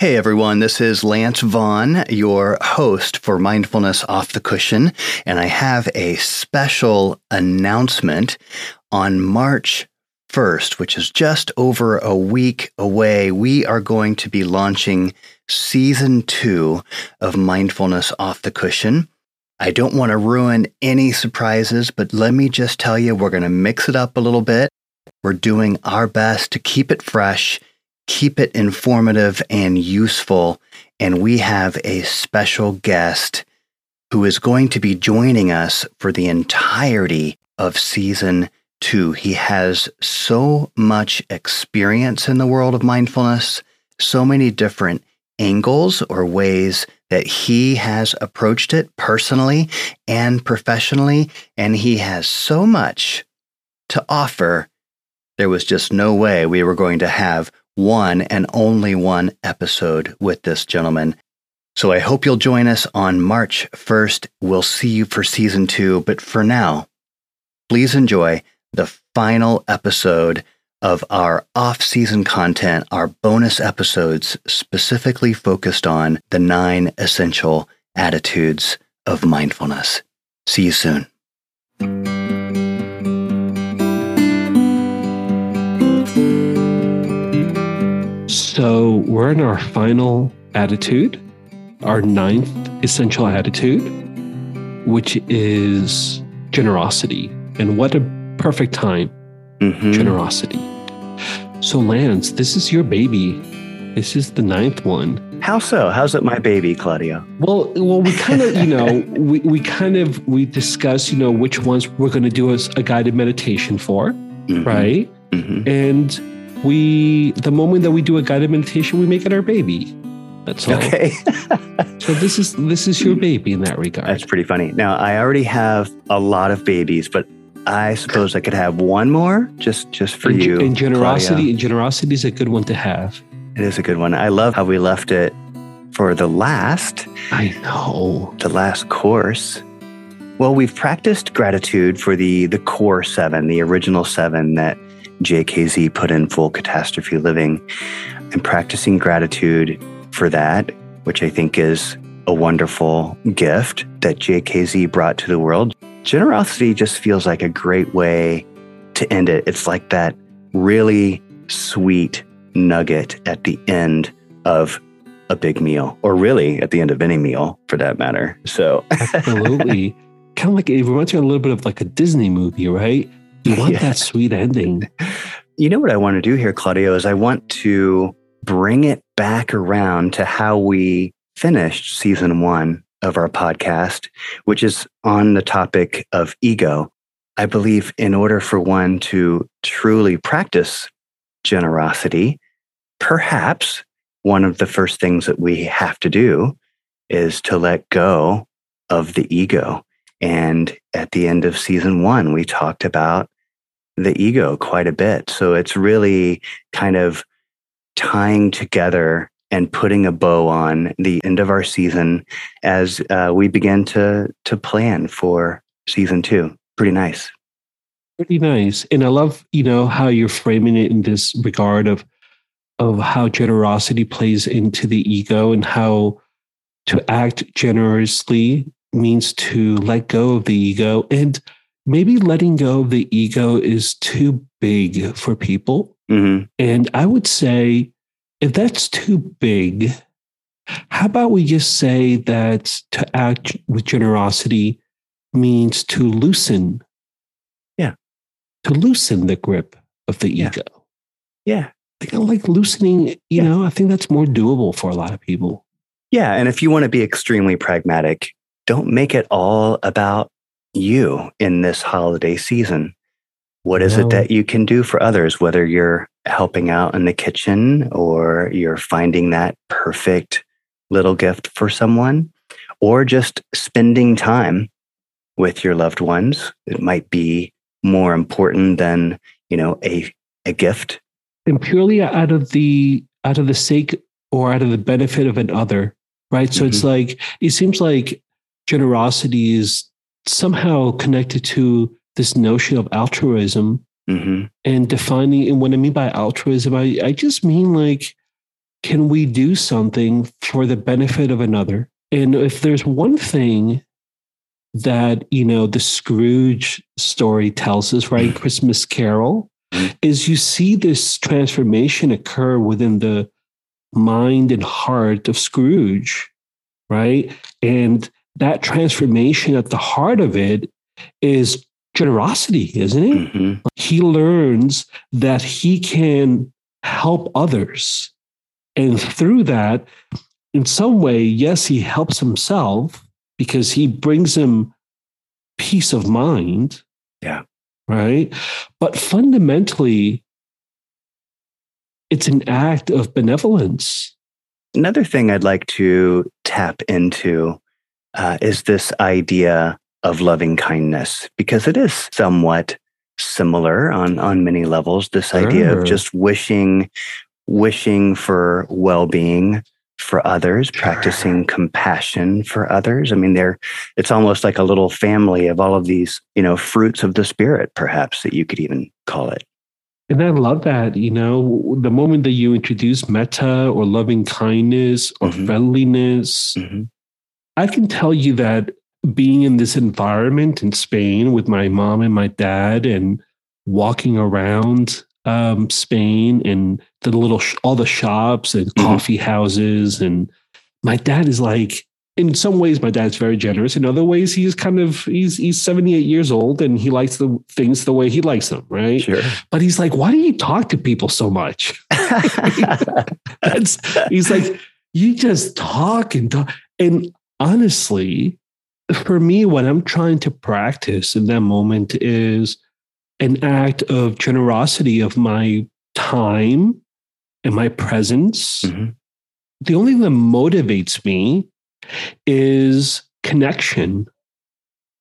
Hey everyone, this is Lance Vaughn, your host for Mindfulness Off the Cushion, and I have a special announcement on March 1st, which is just over a week away. We are going to be launching season two of Mindfulness Off the Cushion. I don't want to ruin any surprises, but let me just tell you, we're going to mix it up a little bit. We're doing our best to keep it fresh keep it informative and useful. And we have a special guest who is going to be joining us for the entirety of season two. He has so much experience in the world of mindfulness, so many different angles or ways that he has approached it personally and professionally. And he has so much to offer. There was just no way we were going to have one and only one episode with this gentleman. So I hope you'll join us on March 1st. We'll see you for season two. But for now, please enjoy the final episode of our off season content, our bonus episodes specifically focused on the nine essential attitudes of mindfulness. See you soon. We're in our final attitude, our ninth essential attitude, which is generosity. And what a perfect time, mm-hmm. generosity. So, Lance, this is your baby. This is the ninth one. How so? How's it my baby, Claudia? Well, well, we kind of, you know, we, we kind of we discuss, you know, which ones we're going to do as a guided meditation for, mm-hmm. right? Mm-hmm. And we the moment that we do a guided meditation, we make it our baby. That's all. Okay. so this is this is your baby in that regard. That's pretty funny. Now I already have a lot of babies, but I suppose I could have one more just just for and, you. And generosity Claudia. and generosity is a good one to have. It is a good one. I love how we left it for the last. I know. The last course. Well, we've practiced gratitude for the the core seven, the original seven that JKZ put in full catastrophe living and practicing gratitude for that, which I think is a wonderful gift that JKZ brought to the world. Generosity just feels like a great way to end it. It's like that really sweet nugget at the end of a big meal, or really at the end of any meal for that matter. So, absolutely. kind of like it reminds me a little bit of like a Disney movie, right? You want yeah. that sweet ending. You know what I want to do here, Claudio, is I want to bring it back around to how we finished season one of our podcast, which is on the topic of ego. I believe in order for one to truly practice generosity, perhaps one of the first things that we have to do is to let go of the ego. And at the end of season one, we talked about the ego quite a bit. So it's really kind of tying together and putting a bow on the end of our season as uh, we begin to to plan for season two. Pretty nice. Pretty nice, and I love you know how you're framing it in this regard of of how generosity plays into the ego and how to act generously means to let go of the ego and maybe letting go of the ego is too big for people. Mm-hmm. And I would say, if that's too big, how about we just say that to act with generosity means to loosen? Yeah. To loosen the grip of the yeah. ego. Yeah. I think I like loosening, you yeah. know, I think that's more doable for a lot of people. Yeah. And if you want to be extremely pragmatic, don't make it all about you in this holiday season? What is it that you can do for others, whether you're helping out in the kitchen or you're finding that perfect little gift for someone or just spending time with your loved ones? It might be more important than, you know, a, a gift. And purely out of the out of the sake or out of the benefit of another, right? So mm-hmm. it's like it seems like generosity is somehow connected to this notion of altruism mm-hmm. and defining and what I mean by altruism, I, I just mean like can we do something for the benefit of another? And if there's one thing that, you know, the Scrooge story tells us, right? Christmas Carol, is you see this transformation occur within the mind and heart of Scrooge, right? And that transformation at the heart of it is generosity, isn't it? Mm-hmm. He learns that he can help others. And through that, in some way, yes, he helps himself because he brings him peace of mind. Yeah. Right. But fundamentally, it's an act of benevolence. Another thing I'd like to tap into uh, is this idea of loving kindness, because it is somewhat similar on on many levels. This sure. idea of just wishing wishing for well being for others, sure. practicing compassion for others. I mean, there it's almost like a little family of all of these, you know, fruits of the spirit, perhaps that you could even call it. And I love that, you know, the moment that you introduce metta or loving kindness or mm-hmm. friendliness, mm-hmm. I can tell you that being in this environment in Spain with my mom and my dad and walking around um, Spain and the little, all the shops and mm-hmm. coffee houses. And my dad is like, in some ways, my dad's very generous. In other ways, he's kind of he's he's 78 years old and he likes the things the way he likes them, right? Sure. But he's like, why do you talk to people so much? That's he's like, you just talk and talk. And honestly, for me, what I'm trying to practice in that moment is an act of generosity of my time and my presence. Mm-hmm. The only thing that motivates me is connection.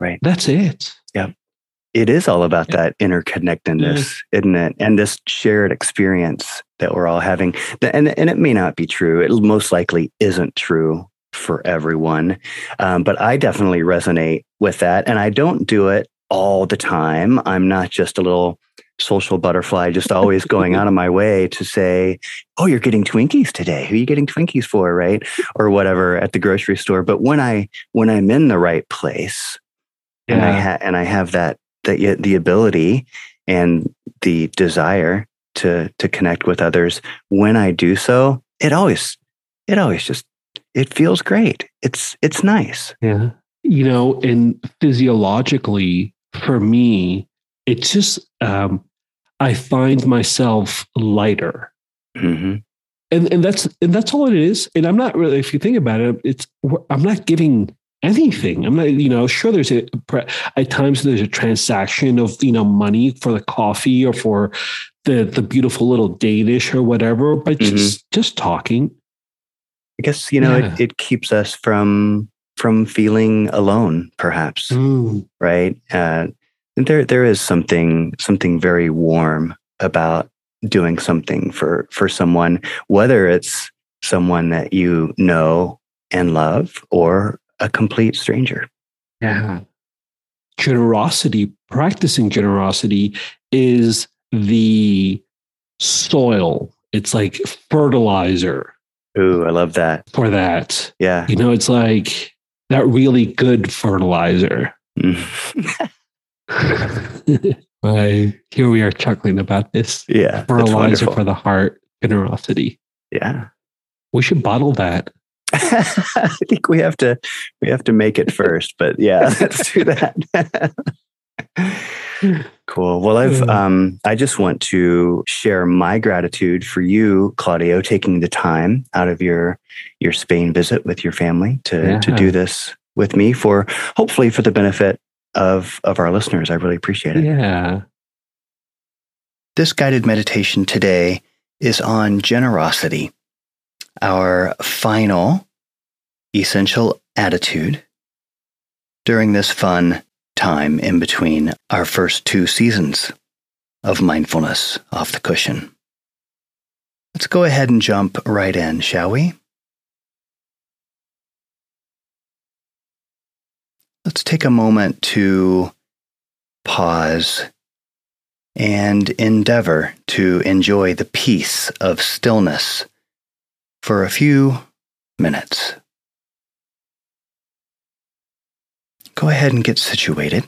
Right. That's it. Yeah. It is all about yeah. that interconnectedness, yeah. isn't it? And this shared experience that we're all having. And, and it may not be true. It most likely isn't true for everyone. Um, but I definitely resonate with that. And I don't do it all the time. I'm not just a little social butterfly, just always going out of my way to say, Oh, you're getting Twinkies today. Who are you getting Twinkies for? Right. Or whatever at the grocery store. But when I, when I'm in the right place yeah. and I ha- and I have that, that the ability and the desire to, to connect with others, when I do so, it always, it always just it feels great. It's it's nice. Yeah. You know, and physiologically for me, it's just um I find myself lighter. Mm-hmm. And and that's and that's all it is. And I'm not really, if you think about it, it's I'm not giving anything. I'm not, you know, sure. There's a at times there's a transaction of you know money for the coffee or for the the beautiful little Danish or whatever, but mm-hmm. just just talking. I guess you know yeah. it, it keeps us from from feeling alone, perhaps, mm. right? Uh, there there is something something very warm about doing something for for someone, whether it's someone that you know and love or a complete stranger. Yeah. Generosity, practicing generosity is the soil. It's like fertilizer Ooh, I love that. For that. Yeah. You know, it's like that really good fertilizer. Mm. right. Here we are chuckling about this. Yeah. Fertilizer for the heart, generosity. Yeah. We should bottle that. I think we have to we have to make it first, but yeah, let's do that. Cool. Well, I've um, I just want to share my gratitude for you, Claudio, taking the time out of your your Spain visit with your family to yeah. to do this with me for hopefully for the benefit of of our listeners. I really appreciate it. Yeah. This guided meditation today is on generosity, our final essential attitude during this fun time in between our first two seasons of mindfulness off the cushion. Let's go ahead and jump right in, shall we? Let's take a moment to pause and endeavor to enjoy the peace of stillness for a few minutes. Go ahead and get situated.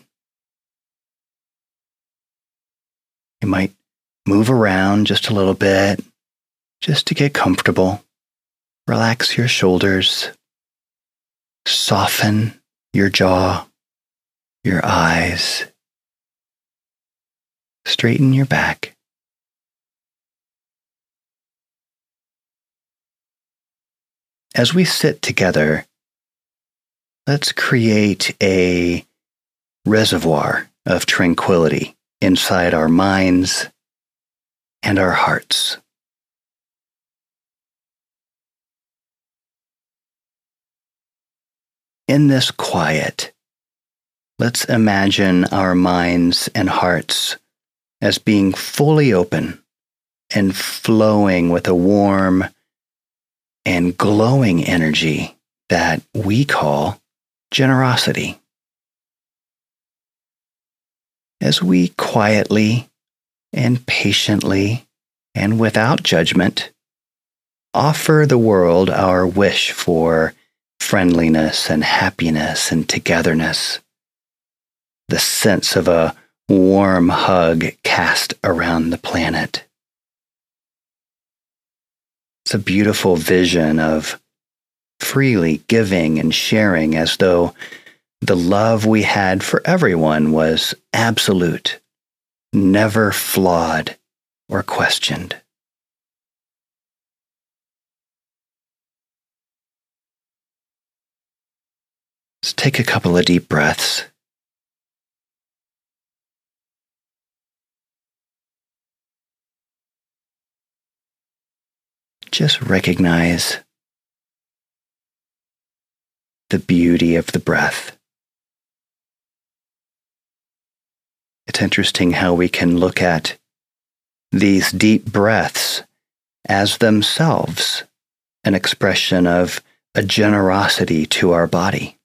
You might move around just a little bit just to get comfortable. Relax your shoulders. Soften your jaw, your eyes. Straighten your back. As we sit together, let's create a reservoir of tranquility inside our minds and our hearts. In this quiet, let's imagine our minds and hearts as being fully open and flowing with a warm and glowing energy that we call generosity. As we quietly and patiently and without judgment offer the world our wish for friendliness and happiness and togetherness, the sense of a warm hug cast around the planet. It's a beautiful vision of freely giving and sharing as though the love we had for everyone was absolute, never flawed or questioned. Let's take a couple of deep breaths. Just recognize the beauty of the breath. It's interesting how we can look at these deep breaths as themselves an expression of a generosity to our body.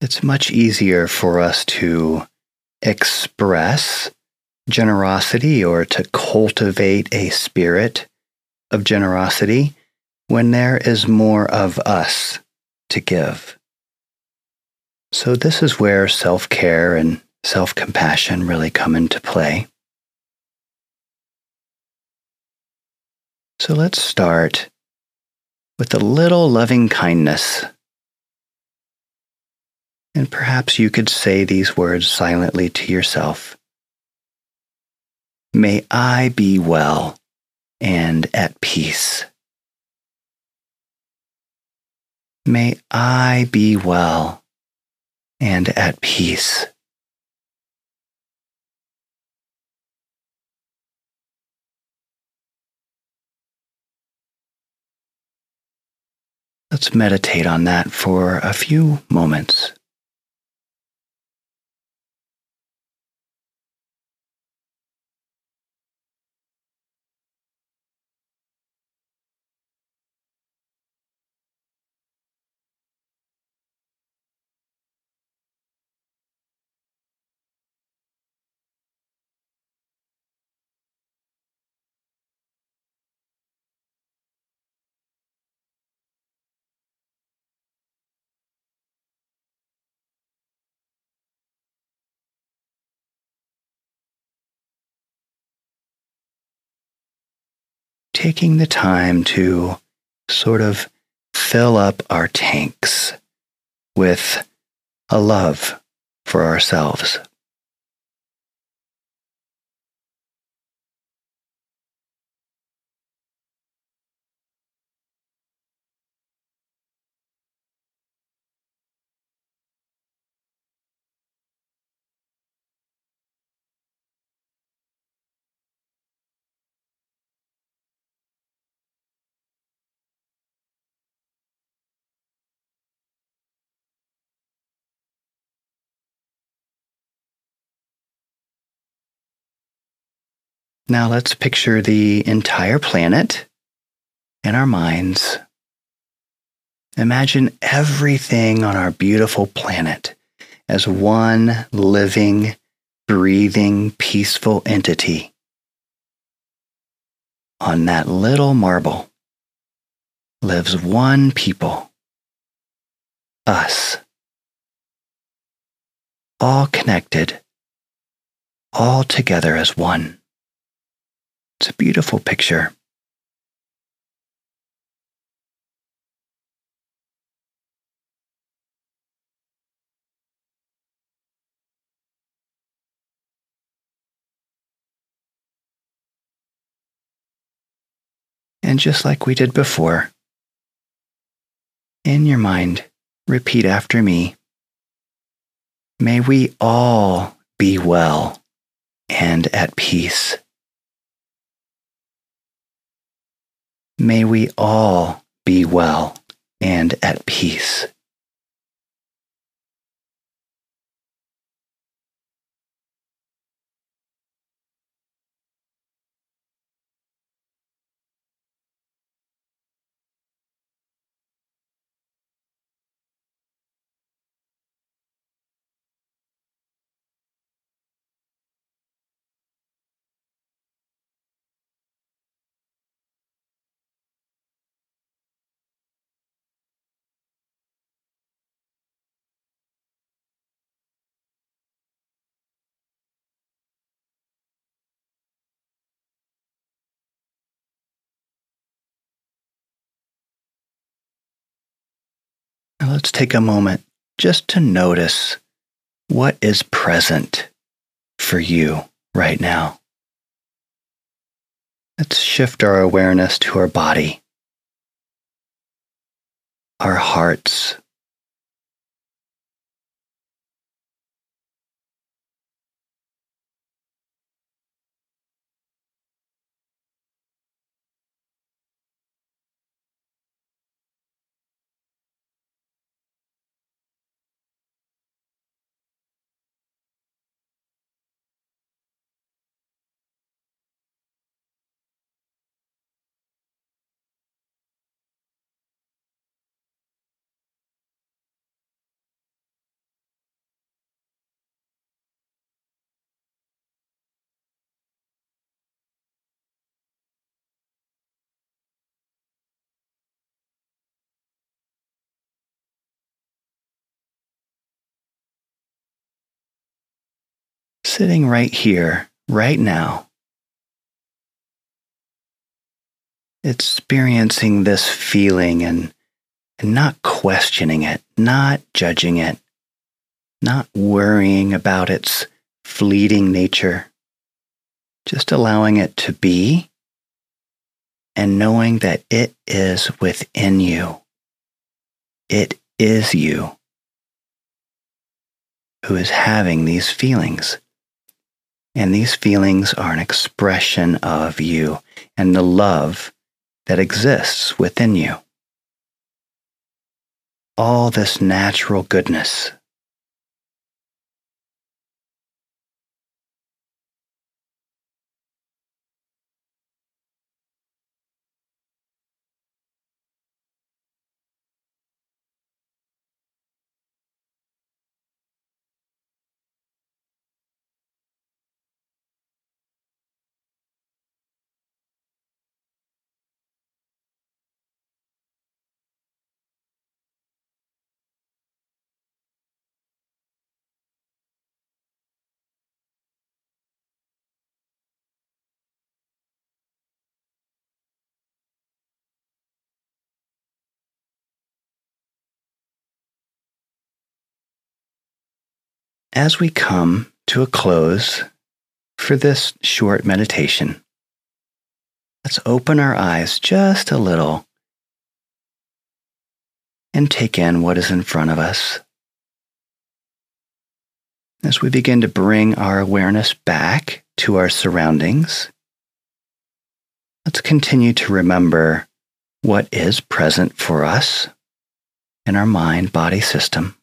It's much easier for us to express generosity or to cultivate a spirit of generosity when there is more of us to give. So, this is where self care and self compassion really come into play. So, let's start with a little loving kindness and perhaps you could say these words silently to yourself. May I be well and at peace. May I be well and at peace. Let's meditate on that for a few moments. Taking the time to sort of fill up our tanks with a love for ourselves. Now let's picture the entire planet in our minds. Imagine everything on our beautiful planet as one living, breathing, peaceful entity. On that little marble lives one people, us, all connected, all together as one. It's a beautiful picture. And just like we did before, in your mind, repeat after me. May we all be well and at peace. May we all be well and at peace. Let's take a moment just to notice what is present for you right now. Let's shift our awareness to our body, our hearts, sitting right here, right now, experiencing this feeling and, and not questioning it, not judging it, not worrying about its fleeting nature, just allowing it to be and knowing that it is within you. It is you who is having these feelings. And these feelings are an expression of you and the love that exists within you. All this natural goodness As we come to a close for this short meditation, let's open our eyes just a little and take in what is in front of us. As we begin to bring our awareness back to our surroundings, let's continue to remember what is present for us in our mind body system.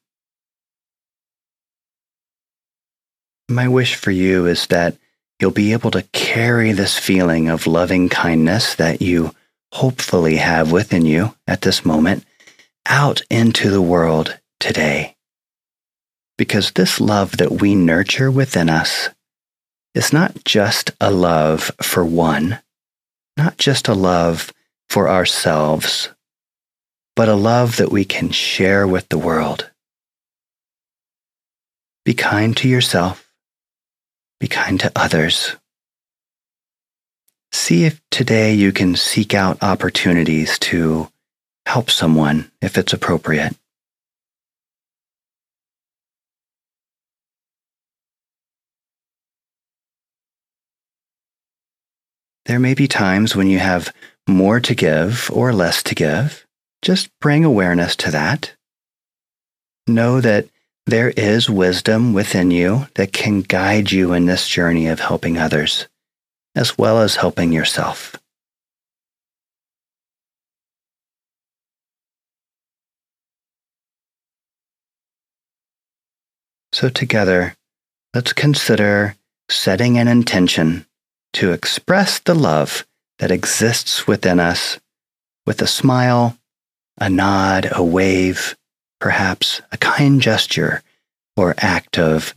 My wish for you is that you'll be able to carry this feeling of loving kindness that you hopefully have within you at this moment out into the world today. Because this love that we nurture within us is not just a love for one, not just a love for ourselves, but a love that we can share with the world. Be kind to yourself. Be kind to others. See if today you can seek out opportunities to help someone if it's appropriate. There may be times when you have more to give or less to give. Just bring awareness to that. Know that there is wisdom within you that can guide you in this journey of helping others, as well as helping yourself. So, together, let's consider setting an intention to express the love that exists within us with a smile, a nod, a wave, perhaps a kind gesture or act of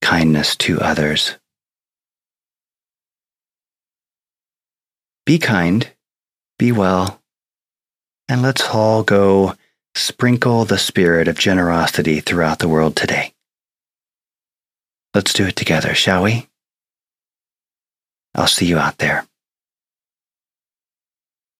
kindness to others. Be kind, be well, and let's all go sprinkle the spirit of generosity throughout the world today. Let's do it together, shall we? I'll see you out there.